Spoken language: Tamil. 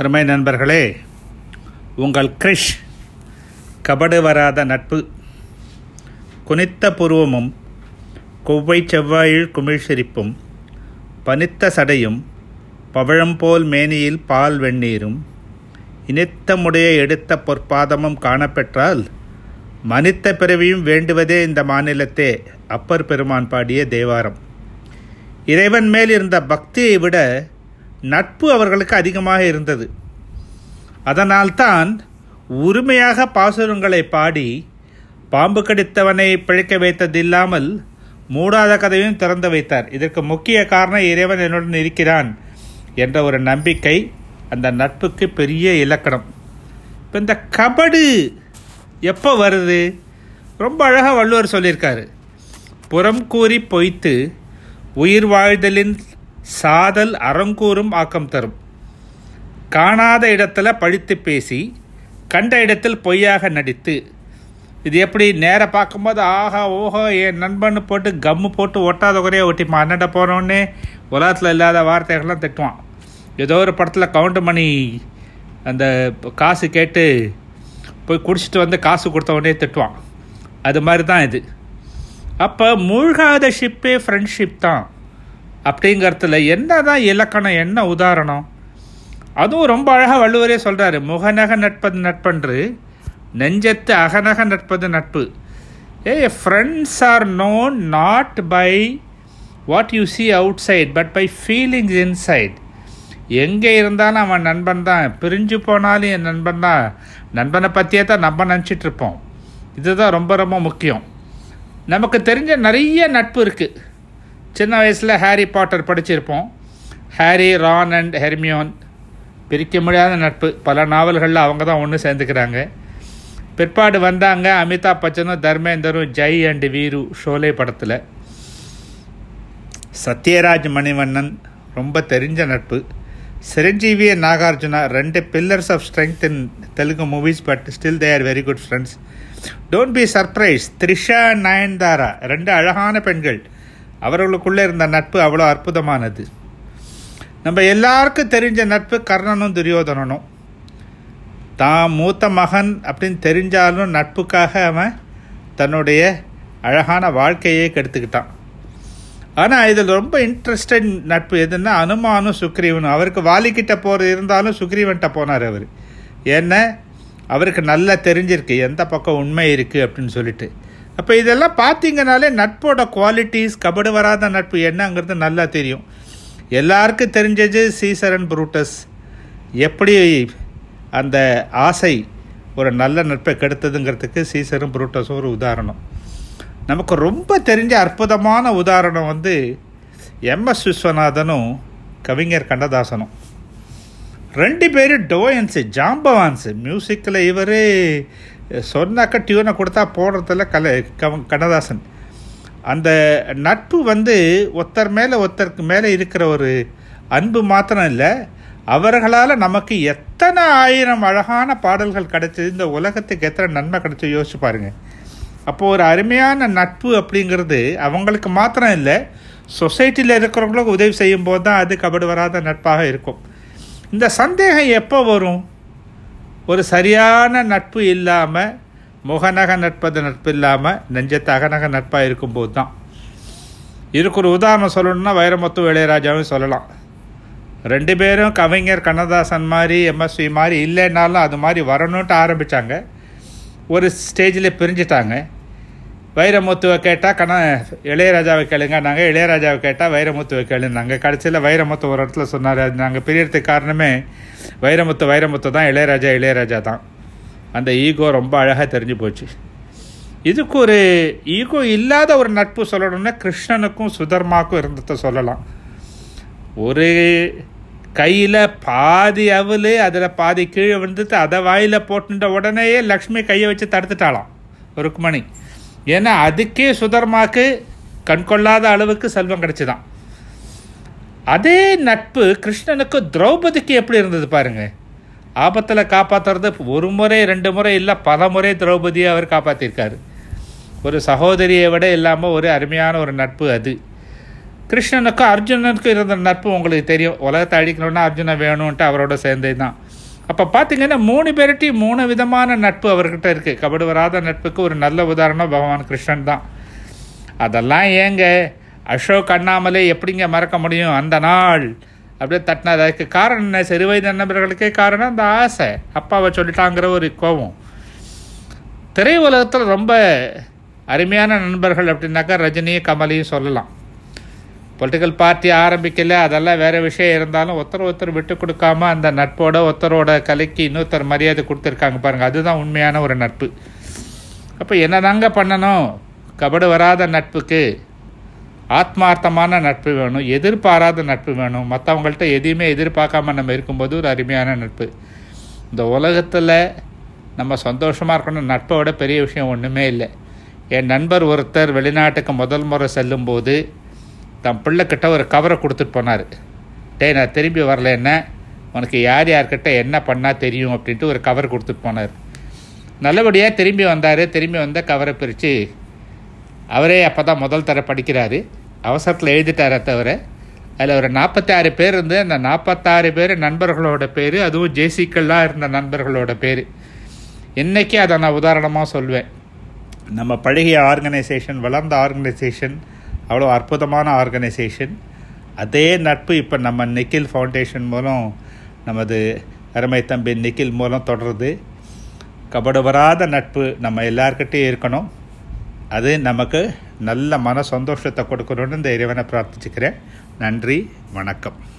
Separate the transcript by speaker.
Speaker 1: அருமை நண்பர்களே உங்கள் கிரிஷ் கபடு வராத நட்பு குனித்த புருவமும் கொவ்வை செவ்வாயில் குமிழ் சிரிப்பும் பனித்த சடையும் பவழம்போல் மேனியில் பால் வெந்நீரும் இனித்த முடைய எடுத்த பொற்பாதமும் காணப்பெற்றால் மனித்த பிறவியும் வேண்டுவதே இந்த மாநிலத்தே அப்பர் பெருமான் பாடிய தேவாரம் இறைவன் மேல் இருந்த பக்தியை விட நட்பு அவர்களுக்கு அதிகமாக இருந்தது அதனால்தான் உரிமையாக பாசுரங்களை பாடி பாம்பு கடித்தவனை பிழைக்க வைத்ததில்லாமல் மூடாத கதையும் திறந்து வைத்தார் இதற்கு முக்கிய காரணம் இறைவன் என்னுடன் இருக்கிறான் என்ற ஒரு நம்பிக்கை அந்த நட்புக்கு பெரிய இலக்கணம் இப்போ இந்த கபடு எப்போ வருது ரொம்ப அழகாக வள்ளுவர் சொல்லியிருக்காரு புறம் கூறி பொய்த்து உயிர் வாழ்தலின் சாதல் அறங்கூறும் ஆக்கம் தரும் காணாத இடத்துல பழித்து பேசி கண்ட இடத்தில் பொய்யாக நடித்து இது எப்படி நேராக பார்க்கும்போது ஆஹா ஓஹோ என் நண்பன்னு போட்டு கம்மு போட்டு ஒட்டாத குறைய ஒட்டிப்பான் அண்ணன்ட போனோடனே உலகத்தில் இல்லாத வார்த்தைகள்லாம் திட்டுவான் ஏதோ ஒரு படத்தில் கவுண்ட் மணி அந்த காசு கேட்டு போய் குடிச்சிட்டு வந்து காசு கொடுத்தவொடனே திட்டுவான் அது மாதிரி தான் இது அப்போ மூழ்காத ஷிப்பே ஃப்ரெண்ட்ஷிப் தான் அப்படிங்கிறதுல என்ன தான் இலக்கணம் என்ன உதாரணம் அதுவும் ரொம்ப அழகாக வள்ளுவரே சொல்கிறாரு முகநக நட்பது நட்பன்று நெஞ்சத்து அகநக நட்பது நட்பு a friends are known not by what you see outside but by feelings inside எங்கே இருந்தாலும் அவன் நண்பன் தான் பிரிஞ்சு போனாலும் என் நண்பன் தான் நண்பனை பற்றியே தான் நம்ம நினச்சிட்ருப்போம் இதுதான் ரொம்ப ரொம்ப முக்கியம் நமக்கு தெரிஞ்ச நிறைய நட்பு இருக்குது சின்ன வயசில் ஹாரி பாட்டர் படிச்சிருப்போம் ஹாரி ரான் அண்ட் ஹெர்மியோன் பிரிக்க முடியாத நட்பு பல நாவல்களில் அவங்க தான் ஒன்று சேர்ந்துக்கிறாங்க பிற்பாடு வந்தாங்க அமிதாப் பச்சனும் தர்மேந்தரும் ஜெய் அண்ட் வீரு ஷோலே படத்தில் சத்யராஜ் மணிவண்ணன் ரொம்ப தெரிஞ்ச நட்பு சிரஞ்சீவி நாகார்ஜுனா ரெண்டு pillars of strength in Telugu movies but still they are very good friends don't be surprise Trisha Nayanthara ரெண்டு அழகான பெண்கள் அவர்களுக்குள்ளே இருந்த நட்பு அவ்வளோ அற்புதமானது நம்ம எல்லாருக்கும் தெரிஞ்ச நட்பு கர்ணனும் துரியோதனனும் தான் மூத்த மகன் அப்படின்னு தெரிஞ்சாலும் நட்புக்காக அவன் தன்னுடைய அழகான வாழ்க்கையே கெடுத்துக்கிட்டான் ஆனால் இதில் ரொம்ப இன்ட்ரெஸ்டட் நட்பு எதுன்னா அனுமானும் சுக்ரீவனும் அவருக்கு வாலிக்கிட்ட போகிறது இருந்தாலும் சுக்ரீவன்கிட்ட போனார் அவர் ஏன்னா அவருக்கு நல்லா தெரிஞ்சிருக்கு எந்த பக்கம் உண்மை இருக்குது அப்படின்னு சொல்லிட்டு அப்போ இதெல்லாம் பார்த்தீங்கனாலே நட்போட குவாலிட்டிஸ் கபடு வராத நட்பு என்னங்கிறது நல்லா தெரியும் எல்லாருக்கும் தெரிஞ்சது சீசரன் புரூட்டஸ் எப்படி அந்த ஆசை ஒரு நல்ல நட்பை கெடுத்ததுங்கிறதுக்கு சீசரும் புரூட்டஸும் ஒரு உதாரணம் நமக்கு ரொம்ப தெரிஞ்ச அற்புதமான உதாரணம் வந்து எம்எஸ் விஸ்வநாதனும் கவிஞர் கண்ணதாசனும் ரெண்டு பேரும் டோயன்ஸு ஜாம்பவான்ஸு மியூசிக்கில் இவர் சொன்னாக்கா டியூனை கொடுத்தா போடுறதில் கலை கவ கண்ணதாசன் அந்த நட்பு வந்து ஒருத்தர் மேலே ஒருத்தருக்கு மேலே இருக்கிற ஒரு அன்பு மாத்திரம் இல்லை அவர்களால் நமக்கு எத்தனை ஆயிரம் அழகான பாடல்கள் கிடைச்சது இந்த உலகத்துக்கு எத்தனை நன்மை கிடைச்சது யோசிச்சு பாருங்க அப்போது ஒரு அருமையான நட்பு அப்படிங்கிறது அவங்களுக்கு மாத்திரம் இல்லை சொசைட்டியில் இருக்கிறவங்களுக்கு உதவி செய்யும் போது தான் அது கபடு வராத நட்பாக இருக்கும் இந்த சந்தேகம் எப்போ வரும் ஒரு சரியான நட்பு இல்லாமல் முகநக நட்பது நட்பு இல்லாமல் நெஞ்சத்து அகநக நட்பாக இருக்கும்போது தான் இதுக்கு ஒரு உதாரணம் சொல்லணும்னா வைரமுத்து இளையராஜாவும் சொல்லலாம் ரெண்டு பேரும் கவிஞர் கண்ணதாசன் மாதிரி எம்எஸ்வி மாதிரி இல்லைன்னாலும் அது மாதிரி வரணுன்ட்டு ஆரம்பித்தாங்க ஒரு ஸ்டேஜில் பிரிஞ்சிட்டாங்க வைரமுத்துவை கேட்டால் கண்ணா இளையராஜாவை கேளுங்க நாங்கள் இளையராஜாவை கேட்டால் வைரமுத்துவை நாங்கள் கடைசியில் வைரமுத்து ஒரு இடத்துல சொன்னார் நாங்கள் பிரியறதுக்கு காரணமே வைரமுத்து வைரமுத்து தான் இளையராஜா இளையராஜா தான் அந்த ஈகோ ரொம்ப அழகாக தெரிஞ்சு போச்சு இதுக்கு ஒரு ஈகோ இல்லாத ஒரு நட்பு சொல்லணும்னா கிருஷ்ணனுக்கும் சுதர்மாக்கும் இருந்ததை சொல்லலாம் ஒரு கையில் பாதி அவள் அதில் பாதி கீழே விழுந்துட்டு அதை வாயில் போட்டுட்ட உடனேயே லக்ஷ்மி கையை வச்சு தடுத்துட்டாளாம் ருக்மணி ஏன்னா அதுக்கே சுதர்மாக்கு கண்கொள்ளாத அளவுக்கு செல்வம் கிடச்சிதான் அதே நட்பு கிருஷ்ணனுக்கு திரௌபதிக்கு எப்படி இருந்தது பாருங்கள் ஆபத்தில் காப்பாற்றுறது ஒரு முறை ரெண்டு முறை இல்லை பல முறை திரௌபதியை அவர் காப்பாற்றியிருக்காரு ஒரு சகோதரியை விட இல்லாமல் ஒரு அருமையான ஒரு நட்பு அது கிருஷ்ணனுக்கும் அர்ஜுனனுக்கும் இருந்த நட்பு உங்களுக்கு தெரியும் உலகத்தை அழிக்கணும்னா அர்ஜுனன் வேணும்ன்ட்டு அவரோட சேர்ந்தே தான் அப்போ பார்த்தீங்கன்னா மூணு பேர்கிட்டையும் மூணு விதமான நட்பு அவர்கிட்ட இருக்குது கபடு வராத நட்புக்கு ஒரு நல்ல உதாரணம் பகவான் கிருஷ்ணன் தான் அதெல்லாம் ஏங்க அசோக் அண்ணாமலை எப்படிங்க மறக்க முடியும் அந்த நாள் அப்படியே தட்டினார் அதுக்கு காரணம் என்ன வயது நண்பர்களுக்கே காரணம் அந்த ஆசை அப்பாவை சொல்லிட்டாங்கிற ஒரு கோபம் திரை உலகத்தில் ரொம்ப அருமையான நண்பர்கள் அப்படின்னாக்கா ரஜினியும் கமலையும் சொல்லலாம் பொலிட்டிக்கல் பார்ட்டி ஆரம்பிக்கல அதெல்லாம் வேறு விஷயம் இருந்தாலும் ஒருத்தர் ஒருத்தர் விட்டு கொடுக்காம அந்த நட்போட ஒருத்தரோட கலைக்கு இன்னொருத்தர் மரியாதை கொடுத்துருக்காங்க பாருங்கள் அதுதான் உண்மையான ஒரு நட்பு அப்போ என்ன தாங்க பண்ணணும் கபடு வராத நட்புக்கு ஆத்மார்த்தமான நட்பு வேணும் எதிர்பாராத நட்பு வேணும் மற்றவங்கள்ட்ட எதையுமே எதிர்பார்க்காம நம்ம இருக்கும்போது ஒரு அருமையான நட்பு இந்த உலகத்தில் நம்ம சந்தோஷமாக இருக்கணும் நட்பை விட பெரிய விஷயம் ஒன்றுமே இல்லை என் நண்பர் ஒருத்தர் வெளிநாட்டுக்கு முதல் முறை செல்லும்போது தம் பிள்ளைக்கிட்ட ஒரு கவரை கொடுத்துட்டு போனார் டே நான் திரும்பி வரல என்ன உனக்கு யார் யார்கிட்ட என்ன பண்ணால் தெரியும் அப்படின்ட்டு ஒரு கவர் கொடுத்துட்டு போனார் நல்லபடியாக திரும்பி வந்தார் திரும்பி வந்த கவரை பிரித்து அவரே அப்போ தான் முதல் தர படிக்கிறாரு அவசரத்தில் எழுதிட்டாரே தவிர அதில் ஒரு நாற்பத்தாறு பேர் இருந்து அந்த நாற்பத்தாறு பேர் நண்பர்களோட பேர் அதுவும் ஜேசிக்கள்லாம் இருந்த நண்பர்களோட பேர் இன்றைக்கி அதை நான் உதாரணமாக சொல்வேன் நம்ம பழகிய ஆர்கனைசேஷன் வளர்ந்த ஆர்கனைசேஷன் அவ்வளோ அற்புதமான ஆர்கனைசேஷன் அதே நட்பு இப்போ நம்ம நிக்கில் ஃபவுண்டேஷன் மூலம் நமது அருமை தம்பி நிக்கில் மூலம் தொடருது கபடு வராத நட்பு நம்ம எல்லார்கிட்டையும் இருக்கணும் அது நமக்கு நல்ல மன சந்தோஷத்தை கொடுக்கணும்னு இந்த இறைவனை பிரார்த்திச்சுக்கிறேன் நன்றி வணக்கம்